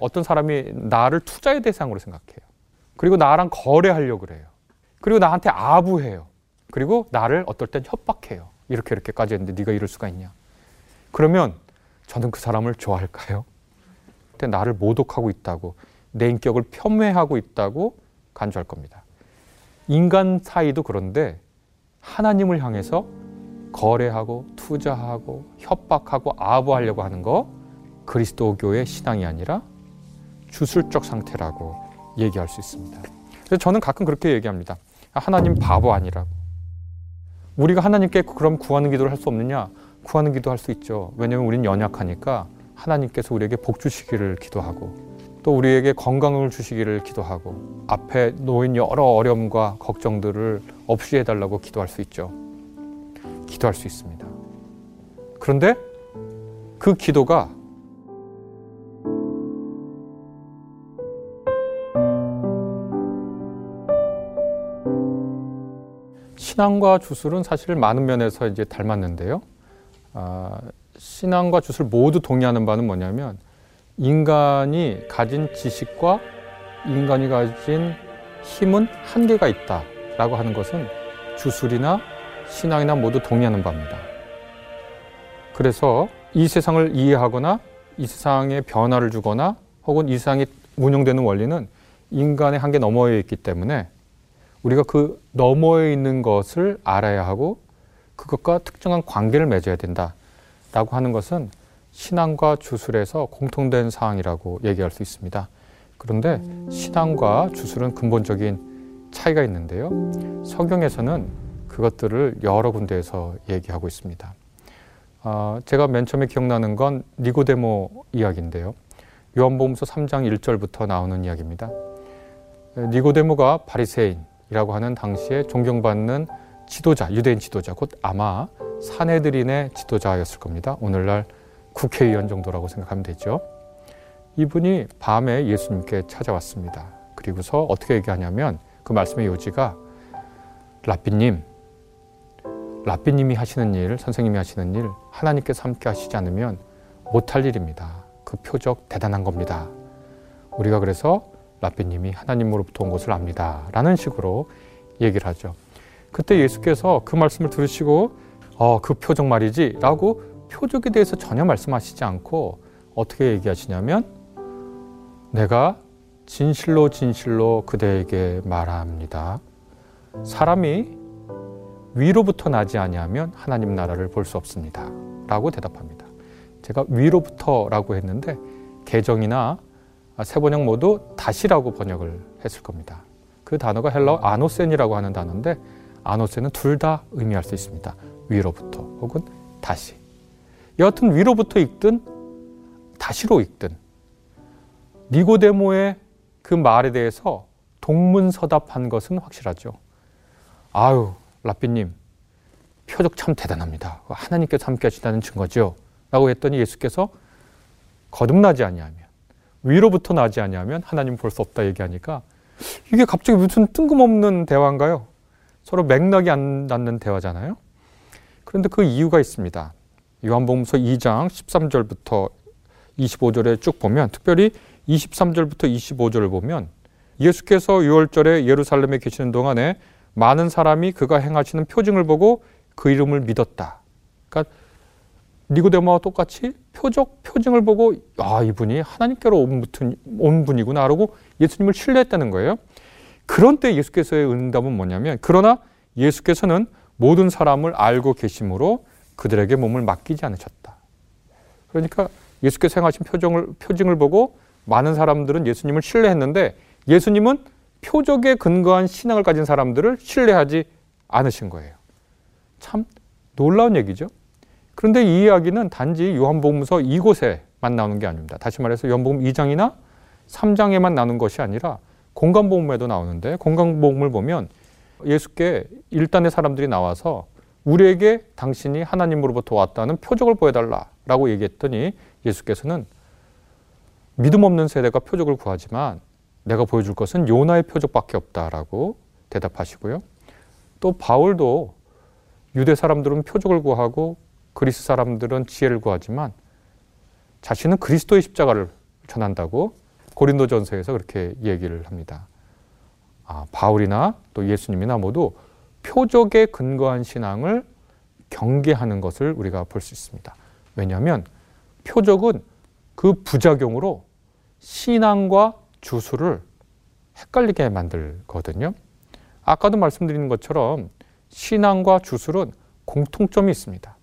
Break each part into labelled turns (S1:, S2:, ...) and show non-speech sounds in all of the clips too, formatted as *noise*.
S1: 어떤 사람이 나를 투자의 대상으로 생각해요. 그리고 나랑 거래하려고 그래요. 그리고 나한테 아부해요. 그리고 나를 어떨 땐 협박해요. 이렇게 이렇게까지 했는데 네가 이럴 수가 있냐. 그러면 저는 그 사람을 좋아할까요? 그때 나를 모독하고 있다고 내 인격을 폄훼하고 있다고 간주할 겁니다. 인간 사이도 그런데 하나님을 향해서 거래하고 투자하고 협박하고 아부하려고 하는 거 그리스도교의 신앙이 아니라 주술적 상태라고 얘기할 수 있습니다. 그래서 저는 가끔 그렇게 얘기합니다. 하나님 바보 아니라고. 우리가 하나님께 그럼 구하는 기도를 할 수 없느냐? 구하는 기도 할 수 있죠. 왜냐하면 우리는 연약하니까 하나님께서 우리에게 복 주시기를 기도하고 또 우리에게 건강을 주시기를 기도하고 앞에 놓인 여러 어려움과 걱정들을 없이 해달라고 기도할 수 있죠. 기도할 수 있습니다. 그런데 그 기도가 신앙과 주술은 사실 많은 면에서 이제 닮았는데요. 아, 신앙과 주술 모두 동의하는 바는 뭐냐면 인간이 가진 지식과 인간이 가진 힘은 한계가 있다라고 하는 것은 주술이나 신앙이나 모두 동의하는 바입니다. 그래서 이 세상을 이해하거나 이 세상에 변화를 주거나 혹은 이 세상이 운영되는 원리는 인간의 한계 너머에 있기 때문에 우리가 그 너머에 있는 것을 알아야 하고 그것과 특정한 관계를 맺어야 된다라고 하는 것은 신앙과 주술에서 공통된 사항이라고 얘기할 수 있습니다. 그런데 신앙과 주술은 근본적인 차이가 있는데요. 성경에서는 그것들을 여러 군데에서 얘기하고 있습니다. 어, 제가 맨 처음에 기억나는 건 니고데모 이야기인데요. 요한복음서 3장 1절부터 나오는 이야기입니다. 니고데모가 바리새인 이라고 하는 당시에 존경받는 지도자, 유대인 지도자, 곧 아마 사내들인의 지도자였을 겁니다. 오늘날 국회의원 정도라고 생각하면 되죠. 이분이 밤에 예수님께 찾아왔습니다. 그리고서 어떻게 얘기하냐면 그 말씀의 요지가 라삐님, 라삐님이 하시는 일, 선생님이 하시는 일 하나님께서 함께 하시지 않으면 못할 일입니다. 그 표적 대단한 겁니다. 우리가 그래서 라삐님이 하나님으로부터 온 것을 압니다. 라는 식으로 얘기를 하죠. 그때 예수께서 그 말씀을 들으시고 어, 그 표적 말이지 라고 표적에 대해서 전혀 말씀하시지 않고 어떻게 얘기하시냐면 내가 진실로 진실로 그대에게 말합니다. 사람이 위로부터 나지 아니하면 하나님 나라를 볼 수 없습니다. 라고 대답합니다. 제가 위로부터라고 했는데 개정이나 세 번역 모두 다시라고 번역을 했을 겁니다. 그 단어가 헬라어 아노센이라고 하는 단어인데 아노센은 둘 다 의미할 수 있습니다. 위로부터 혹은 다시. 여하튼 위로부터 읽든 다시로 읽든 니고데모의 그 말에 대해서 동문서답한 것은 확실하죠. 아유, 라삐님, 표적 참 대단합니다. 하나님께서 함께 하시다는 증거죠. 라고 했더니 예수께서 거듭나지 아니하면 위로부터 나지 아니하면 하나님 볼 수 없다 얘기하니까 이게 갑자기 무슨 뜬금없는 대화인가요? 서로 맥락이 안 닿는 대화잖아요. 그런데 그 이유가 있습니다. 요한복음서 2장 13절부터 25절에 쭉 보면 특별히 23절부터 25절을 보면 예수께서 6월절에 예루살렘에 계시는 동안에 많은 사람이 그가 행하시는 표징을 보고 그 이름을 믿었다. 그러니까 니고데모와 똑같이 표적 표징을 보고 아 이분이 하나님께로 온, 온 분이구나 라고 예수님을 신뢰했다는 거예요. 그런 때 예수께서의 응답은 뭐냐면 그러나 예수께서는 모든 사람을 알고 계심으로 그들에게 몸을 맡기지 않으셨다. 그러니까 예수께서 행하신 표정을, 표징을 보고 많은 사람들은 예수님을 신뢰했는데 예수님은 표적에 근거한 신앙을 가진 사람들을 신뢰하지 않으신 거예요. 참 놀라운 얘기죠. 그런데 이 이야기는 단지 요한복음서 이곳에만 나오는 게 아닙니다. 다시 말해서 요한복음 2장이나 3장에만 나오는 것이 아니라 공간복음에도 나오는데 공간복음을 보면 예수께 일단의 사람들이 나와서 우리에게 당신이 하나님으로부터 왔다는 표적을 보여달라라고 얘기했더니 예수께서는 믿음 없는 세대가 표적을 구하지만 내가 보여줄 것은 요나의 표적밖에 없다라고 대답하시고요. 또 바울도 유대 사람들은 표적을 구하고 그리스 사람들은 지혜를 구하지만 자신은 그리스도의 십자가를 전한다고 고린도전서에서 그렇게 얘기를 합니다. 아, 바울이나 또 예수님이나 모두 표적에 근거한 신앙을 경계하는 것을 우리가 볼 수 있습니다. 왜냐하면 표적은 그 부작용으로 신앙과 주술을 헷갈리게 만들거든요. 아까도 말씀드린 것처럼 신앙과 주술은 공통점이 있습니다.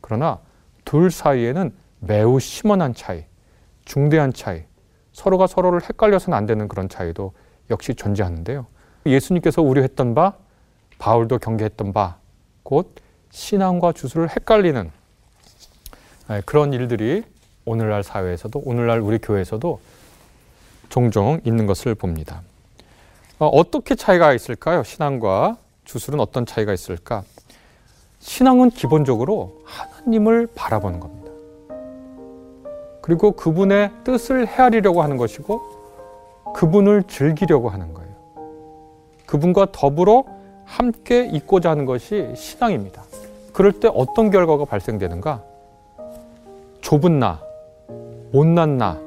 S1: 그러나 둘 사이에는 매우 심원한 차이, 중대한 차이, 서로가 서로를 헷갈려서는 안 되는 그런 차이도 역시 존재하는데요. 예수님께서 우려했던 바, 바울도 경계했던 바, 곧 신앙과 주술을 헷갈리는 그런 일들이 오늘날 사회에서도 오늘날 우리 교회에서도 종종 있는 것을 봅니다. 어, 어떻게 차이가 있을까요? 신앙과 주술은 어떤 차이가 있을까? 신앙은 기본적으로 하나님을 바라보는 겁니다. 그리고 그분의 뜻을 헤아리려고 하는 것이고 그분을 즐기려고 하는 거예요. 그분과 더불어 함께 있고자 하는 것이 신앙입니다. 그럴 때 어떤 결과가 발생되는가? 좁은 나, 못난 나,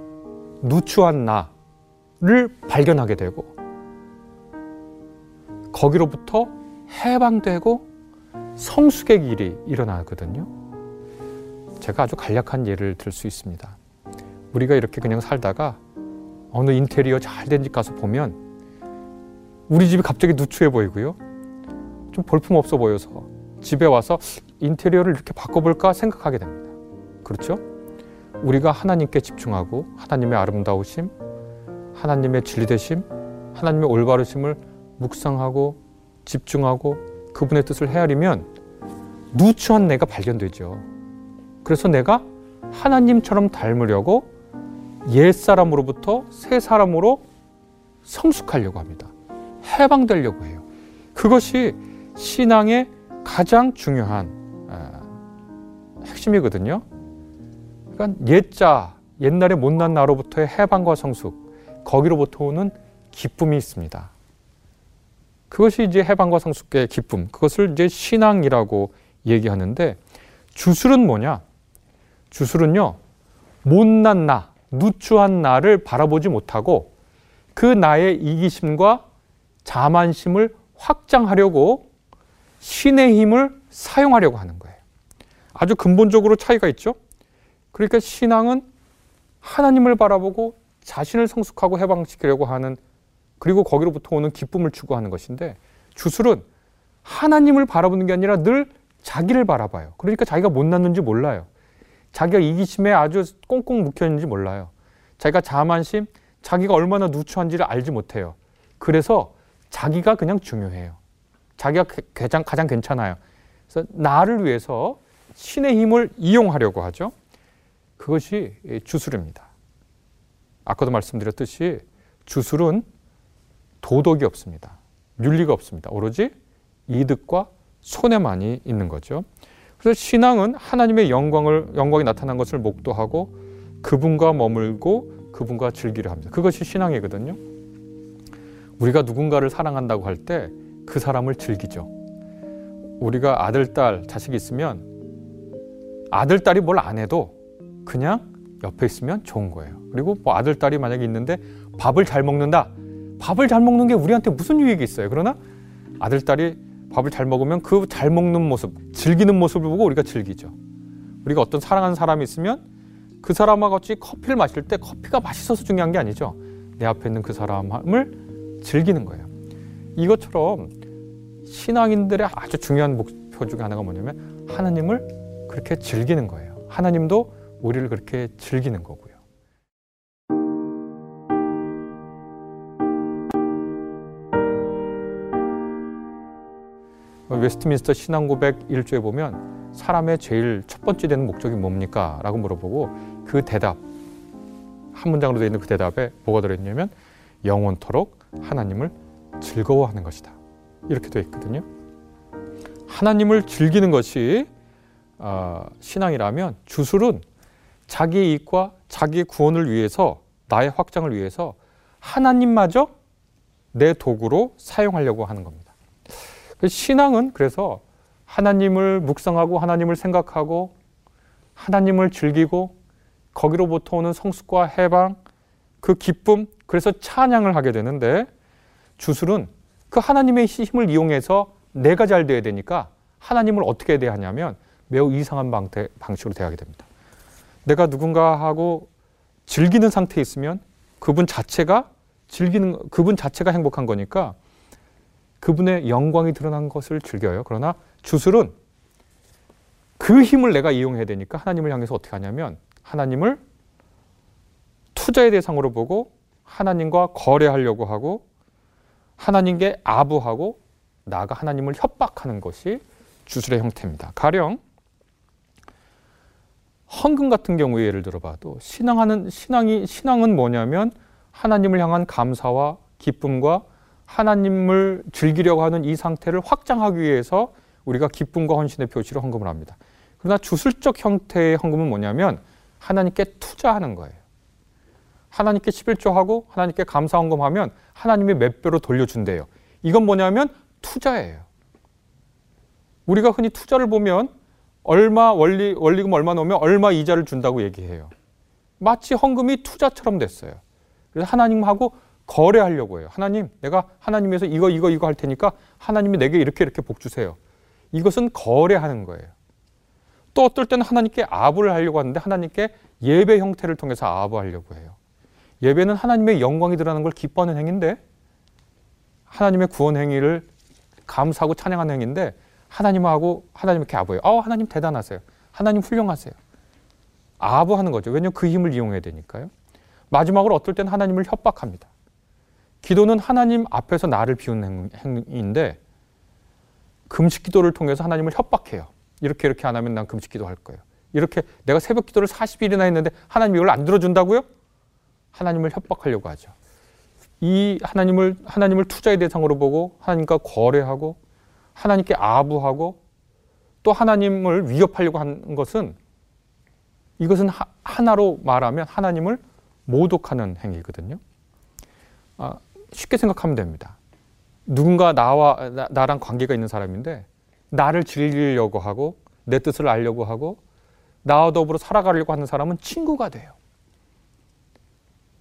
S1: 누추한 나를 발견하게 되고 거기로부터 해방되고 성숙의 길이 일어나거든요. 제가 아주 간략한 예를 들 수 있습니다. 우리가 이렇게 그냥 살다가 어느 인테리어 잘 된 집 가서 보면 우리 집이 갑자기 누추해 보이고요. 좀 볼품 없어 보여서 집에 와서 인테리어를 이렇게 바꿔볼까 생각하게 됩니다. 그렇죠? 우리가 하나님께 집중하고 하나님의 아름다우심, 하나님의 진리되심, 하나님의 올바르심을 묵상하고 집중하고 그분의 뜻을 헤아리면 누추한 내가 발견되죠. 그래서 내가 하나님처럼 닮으려고 옛 사람으로부터 새 사람으로 성숙하려고 합니다. 해방되려고 해요. 그것이 신앙의 가장 중요한 아, 핵심이거든요. 그러니까 옛자, 옛날에 못난 나로부터의 해방과 성숙, 거기로부터 오는 기쁨이 있습니다. 그것이 이제 해방과 성숙의 기쁨, 그것을 이제 신앙이라고 얘기하는데 주술은 뭐냐? 주술은요, 못난 나, 누추한 나를 바라보지 못하고 그 나의 이기심과 자만심을 확장하려고 신의 힘을 사용하려고 하는 거예요. 아주 근본적으로 차이가 있죠. 그러니까 신앙은 하나님을 바라보고 자신을 성숙하고 해방시키려고 하는 그리고 거기로부터 오는 기쁨을 추구하는 것인데 주술은 하나님을 바라보는 게 아니라 늘 자기를 바라봐요. 그러니까 자기가 못났는지 몰라요. 자기가 이기심에 아주 꽁꽁 묵혀 있는지 몰라요. 자기가 자만심, 자기가 얼마나 누추한지를 알지 못해요. 그래서 자기가 그냥 중요해요. 자기가 가장, 가장 괜찮아요. 그래서 나를 위해서 신의 힘을 이용하려고 하죠. 그것이 주술입니다. 아까도 말씀드렸듯이 주술은 도덕이 없습니다. 윤리가 없습니다. 오로지 이득과 손해만이 있는 거죠. 그래서 신앙은 하나님의 영광을 영광이 나타난 것을 목도하고 그분과 머물고 그분과 즐기려 합니다. 그것이 신앙이거든요. 우리가 누군가를 사랑한다고 할 때 그 사람을 즐기죠. 우리가 아들, 딸, 자식 있으면 아들, 딸이 뭘 안 해도 그냥 옆에 있으면 좋은 거예요. 그리고 뭐 아들, 딸이 만약에 있는데 밥을 잘 먹는다. 밥을 잘 먹는 게 우리한테 무슨 유익이 있어요. 그러나 아들, 딸이 밥을 잘 먹으면 그 잘 먹는 모습, 즐기는 모습을 보고 우리가 즐기죠. 우리가 어떤 사랑하는 사람이 있으면 그 사람과 같이 커피를 마실 때 커피가 맛있어서 중요한 게 아니죠. 내 앞에 있는 그 사람을 즐기는 거예요. 이것처럼 신앙인들의 아주 중요한 목표 중에 하나가 뭐냐면 하나님을 그렇게 즐기는 거예요. 하나님도 우리를 그렇게 즐기는 거고요. 웨스트민스터 신앙고백 1조에 보면 사람의 제일 첫 번째 되는 목적이 뭡니까? 라고 물어보고 그 대답, 한 문장으로 되어 있는 그 대답에 뭐가 들어있냐면 영원토록 하나님을 즐거워하는 것이다. 이렇게 되어 있거든요. 하나님을 즐기는 것이 어, 신앙이라면 주술은 자기 이익과 자기 구원을 위해서 나의 확장을 위해서 하나님마저 내 도구로 사용하려고 하는 겁니다. 그 신앙은 그래서 하나님을 묵상하고 하나님을 생각하고 하나님을 즐기고 거기로부터 오는 성숙과 해방 그 기쁨, 그래서 찬양을 하게 되는데 주술은 그 하나님의 힘을 이용해서 내가 잘 돼야 되니까 하나님을 어떻게 대하냐면 매우 이상한 방태, 방식으로 대하게 됩니다. 내가 누군가하고 즐기는 상태에 있으면 그분 자체가 즐기는 그분 자체가 행복한 거니까 그분의 영광이 드러난 것을 즐겨요. 그러나 주술은 그 힘을 내가 이용해야 되니까 하나님을 향해서 어떻게 하냐면 하나님을 투자의 대상으로 보고 하나님과 거래하려고 하고 하나님께 아부하고 나아가 하나님을 협박하는 것이 주술의 형태입니다. 가령 헌금 같은 경우에 예를 들어봐도 신앙하는 신앙이 신앙은 뭐냐면 하나님을 향한 감사와 기쁨과 하나님을 즐기려고 하는 이 상태를 확장하기 위해서 우리가 기쁨과 헌신의 표시로 헌금을 합니다. 그러나 주술적 형태의 헌금은 뭐냐면 하나님께 투자하는 거예요. 하나님께 11조하고 하나님께 감사 헌금하면 하나님이 몇 배로 돌려준대요. 이건 뭐냐면 투자예요. 우리가 흔히 투자를 보면 얼마 원리 원리금 얼마 넣으면 얼마 이자를 준다고 얘기해요. 마치 헌금이 투자처럼 됐어요. 그래서 하나님하고 거래하려고 해요. 하나님, 내가 하나님에서 이거 이거 이거 할 테니까 하나님이 내게 이렇게 이렇게 복 주세요. 이것은 거래하는 거예요. 또 어떨 때는 하나님께 아부를 하려고 하는데 하나님께 예배 형태를 통해서 아부하려고 해요. 예배는 하나님의 영광이 드러나는 걸 기뻐하는 행인데 하나님의 구원 행위를 감사하고 찬양하는 행인데 하나님하고 하나님 이렇게 아부해요. 아, 하나님 대단하세요. 하나님 훌륭하세요. 아부하는 거죠. 왜냐하면 그 힘을 이용해야 되니까요. 마지막으로 어떨 때는 하나님을 협박합니다. 기도는 하나님 앞에서 나를 비우는 행위인데 금식 기도를 통해서 하나님을 협박해요. 이렇게 이렇게 안 하면 난 금식 기도할 거예요. 이렇게 내가 새벽 기도를 40일이나 했는데 하나님이 이걸 안 들어준다고요? 하나님을 협박하려고 하죠. 이 하나님을 하나님을 투자의 대상으로 보고 하나님과 거래하고 하나님께 아부하고 또 하나님을 위협하려고 하는 것은 이것은 하나로 말하면 하나님을 모독하는 행위거든요. 아, 쉽게 생각하면 됩니다. 누군가 나와 나, 나랑 관계가 있는 사람인데 나를 즐기려고 하고 내 뜻을 알려고 하고 나와 더불어 살아가려고 하는 사람은 친구가 돼요.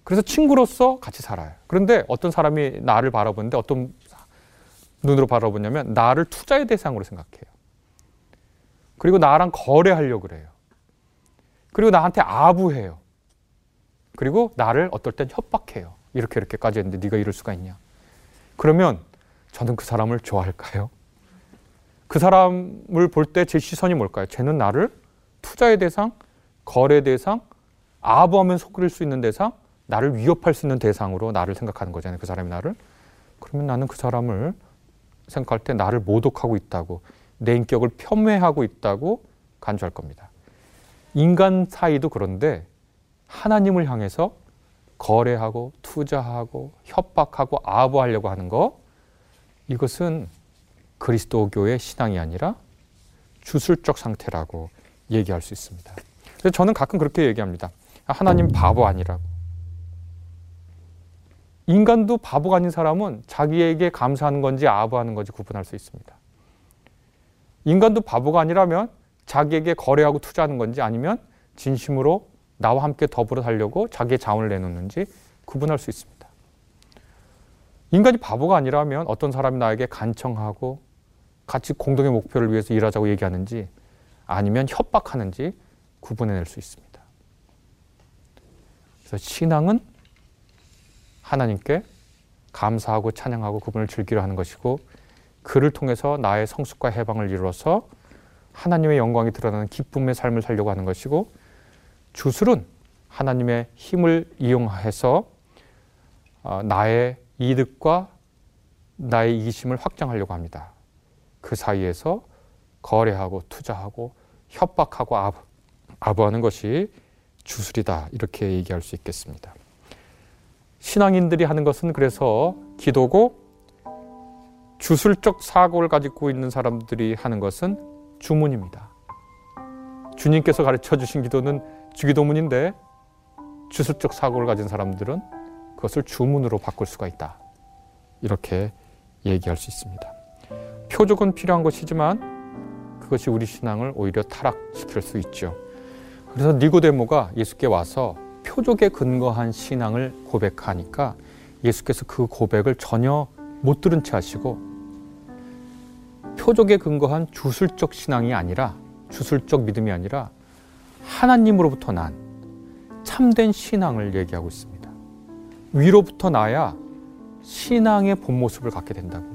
S1: 그래서 친구로서 같이 살아요. 그런데 어떤 사람이 나를 바라보는데 어떤 눈으로 바라보냐면 나를 투자의 대상으로 생각해요. 그리고 나랑 거래하려고 그래요. 그리고 나한테 아부해요. 그리고 나를 어떨 땐 협박해요. 이렇게 이렇게까지 했는데 네가 이럴 수가 있냐. 그러면 저는 그 사람을 좋아할까요? 그 사람을 볼 때 제 시선이 뭘까요? 쟤는 나를 투자의 대상, 거래 대상, 아부하면 속일 수 있는 대상, 나를 위협할 수 있는 대상으로 나를 생각하는 거잖아요. 그 사람이 나를. 그러면 나는 그 사람을 생각할 때 나를 모독하고 있다고 내 인격을 폄훼하고 있다고 간주할 겁니다. 인간 사이도 그런데 하나님을 향해서 거래하고 투자하고 협박하고 아부하려고 하는 거 이것은 그리스도교의 신앙이 아니라 주술적 상태라고 얘기할 수 있습니다. 그래서 저는 가끔 그렇게 얘기합니다. 하나님 바보 아니라고. 인간도 바보가 아닌 사람은 자기에게 감사하는 건지 아부하는 건지 구분할 수 있습니다. 인간도 바보가 아니라면 자기에게 거래하고 투자하는 건지 아니면 진심으로 나와 함께 더불어 살려고 자기의 자원을 내놓는지 구분할 수 있습니다. 인간이 바보가 아니라면 어떤 사람이 나에게 간청하고 같이 공동의 목표를 위해서 일하자고 얘기하는지 아니면 협박하는지 구분해낼 수 있습니다. 그래서 신앙은 하나님께 감사하고 찬양하고 그분을 즐기려 하는 것이고 그를 통해서 나의 성숙과 해방을 이루어서 하나님의 영광이 드러나는 기쁨의 삶을 살려고 하는 것이고 주술은 하나님의 힘을 이용해서 어, 나의 이득과 나의 이기심을 확장하려고 합니다. 그 사이에서 거래하고 투자하고 협박하고 아부, 아부하는 것이 주술이다 이렇게 얘기할 수 있겠습니다. 신앙인들이 하는 것은 그래서 기도고 주술적 사고를 가지고 있는 사람들이 하는 것은 주문입니다. 주님께서 가르쳐 주신 기도는 주기도문인데 주술적 사고를 가진 사람들은 그것을 주문으로 바꿀 수가 있다. 이렇게 얘기할 수 있습니다. 표적은 필요한 것이지만 그것이 우리 신앙을 오히려 타락시킬 수 있죠. 그래서 니고데모가 예수께 와서 표적에 근거한 신앙을 고백하니까 예수께서 그 고백을 전혀 못 들은 채 하시고 표적에 근거한 주술적 신앙이 아니라 주술적 믿음이 아니라 하나님으로부터 난 참된 신앙을 얘기하고 있습니다. 위로부터 나야 신앙의 본 모습을 갖게 된다고.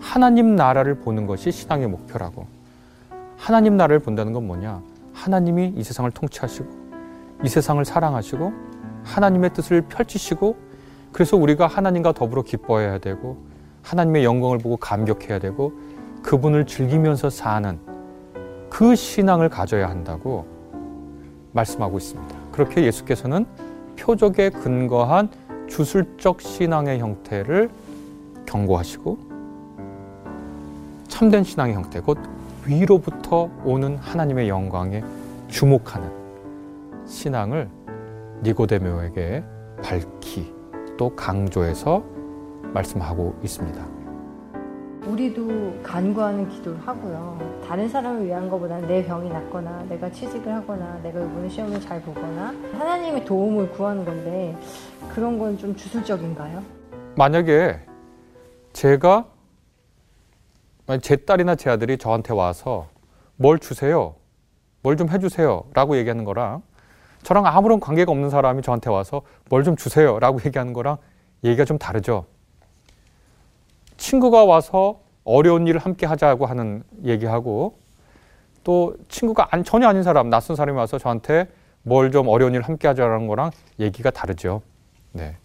S1: 하나님 나라를 보는 것이 신앙의 목표라고. 하나님 나라를 본다는 건 뭐냐? 하나님이 이 세상을 통치하시고 이 세상을 사랑하시고 하나님의 뜻을 펼치시고 그래서 우리가 하나님과 더불어 기뻐해야 되고 하나님의 영광을 보고 감격해야 되고 그분을 즐기면서 사는 그 신앙을 가져야 한다고 말씀하고 있습니다. 그렇게 예수께서는 표적에 근거한 주술적 신앙의 형태를 경고하시고 참된 신앙의 형태, 곧 위로부터 오는 하나님의 영광에 주목하는 신앙을 니고데모에게 밝히 또 강조해서 말씀하고 있습니다.
S2: 우리도 간구하는 기도를 하고요. 다른 사람을 위한 것보다는 내 병이 낫거나 내가 취직을 하거나 내가 이번에 시험을 잘 보거나 하나님의 도움을 구하는 건데 그런 건 좀 주술적인가요?
S1: 만약에 제가 제 딸이나 제 아들이 저한테 와서 뭘 주세요, 뭘 좀 해주세요 라고 얘기하는 거랑 저랑 아무런 관계가 없는 사람이 저한테 와서 뭘 좀 주세요 라고 얘기하는 거랑 얘기가 좀 다르죠. 친구가 와서 어려운 일을 함께 하자고 하는 얘기하고 또 친구가 전혀 아닌 사람, 낯선 사람이 와서 저한테 뭘 좀 어려운 일을 함께 하자는 거랑 얘기가 다르죠. 네.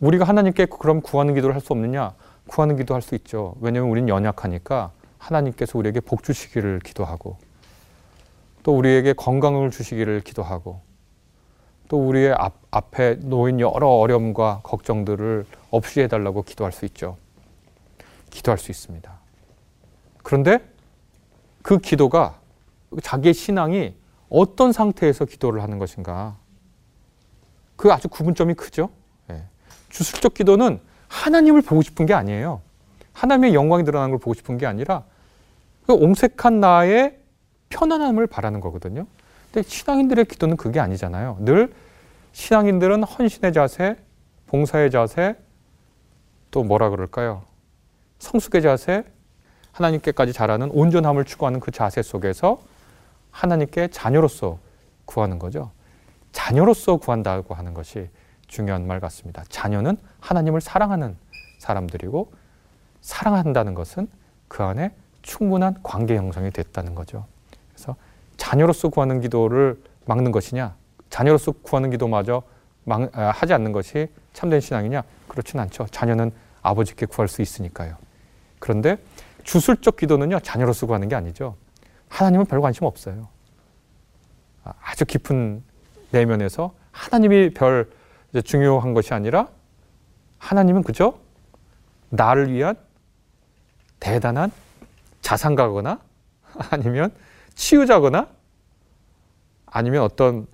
S1: 우리가 하나님께 그럼 구하는 기도를 할 수 없느냐? 구하는 기도 할 수 있죠. 왜냐하면 우리는 연약하니까 하나님께서 우리에게 복 주시기를 기도하고 또 우리에게 건강을 주시기를 기도하고 또 우리의 앞, 앞에 놓인 여러 어려움과 걱정들을 없이 해달라고 기도할 수 있죠. 기도할 수 있습니다. 그런데 그 기도가 자기의 신앙이 어떤 상태에서 기도를 하는 것인가. 그 아주 구분점이 크죠. 네. 주술적 기도는 하나님을 보고 싶은 게 아니에요. 하나님의 영광이 드러나는 걸 보고 싶은 게 아니라 그 옹색한 나의 편안함을 바라는 거거든요. 근데 신앙인들의 기도는 그게 아니잖아요. 늘 신앙인들은 헌신의 자세, 봉사의 자세, 또 뭐라 그럴까요? 성숙의 자세, 하나님께까지 자라는 온전함을 추구하는 그 자세 속에서 하나님께 자녀로서 구하는 거죠. 자녀로서 구한다고 하는 것이 중요한 말 같습니다. 자녀는 하나님을 사랑하는 사람들이고 사랑한다는 것은 그 안에 충분한 관계 형성이 됐다는 거죠. 그래서 자녀로서 구하는 기도를 막는 것이냐, 자녀로서 구하는 기도마저 막, 아, 하지 않는 것이 참된 신앙이냐? 그렇진 않죠. 자녀는 아버지께 구할 수 있으니까요. 그런데 주술적 기도는요, 자녀로서 구하는 게 아니죠. 하나님은 별 관심 없어요. 아, 아주 깊은 내면에서 하나님이 별 중요한 것이 아니라 하나님은 그저 나를 위한 대단한 자산가거나 *laughs* 아니면 치유자거나 아니면 어떤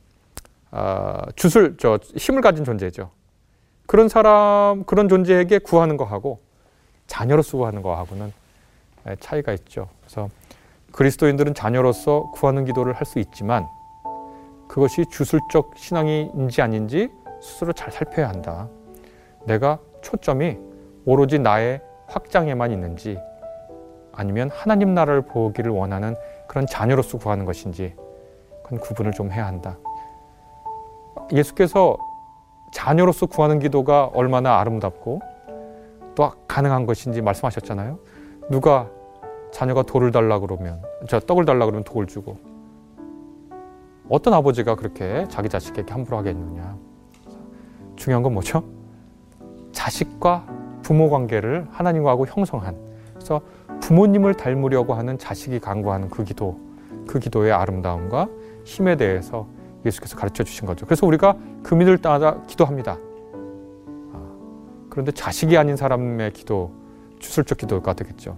S1: 어, 주술 저 힘을 가진 존재죠. 그런 사람 그런 존재에게 구하는 거하고 자녀로서 구하는 거하고는 차이가 있죠. 그래서 그리스도인들은 자녀로서 구하는 기도를 할 수 있지만 그것이 주술적 신앙인지 아닌지 스스로 잘 살펴야 한다. 내가 초점이 오로지 나의 확장에만 있는지 아니면 하나님 나라를 보기를 원하는 그런 자녀로서 구하는 것인지 그건 구분을 좀 해야 한다. 예수께서 자녀로서 구하는 기도가 얼마나 아름답고 또 가능한 것인지 말씀하셨잖아요. 누가 자녀가 돌을 달라 그러면 저 떡을 달라 그러면 돌을 주고 어떤 아버지가 그렇게 자기 자식에게 함부로 하겠느냐. 중요한 건 뭐죠? 자식과 부모 관계를 하나님과 하 형성한 그래서 부모님을 닮으려고 하는 자식이 강구하는 그 기도, 그 기도의 아름다움과 힘에 대해서 예수께서 가르쳐 주신 거죠. 그래서 우리가 그 믿을 따라 기도합니다. 아, 그런데 자식이 아닌 사람의 기도, 주술적 기도가 되겠죠.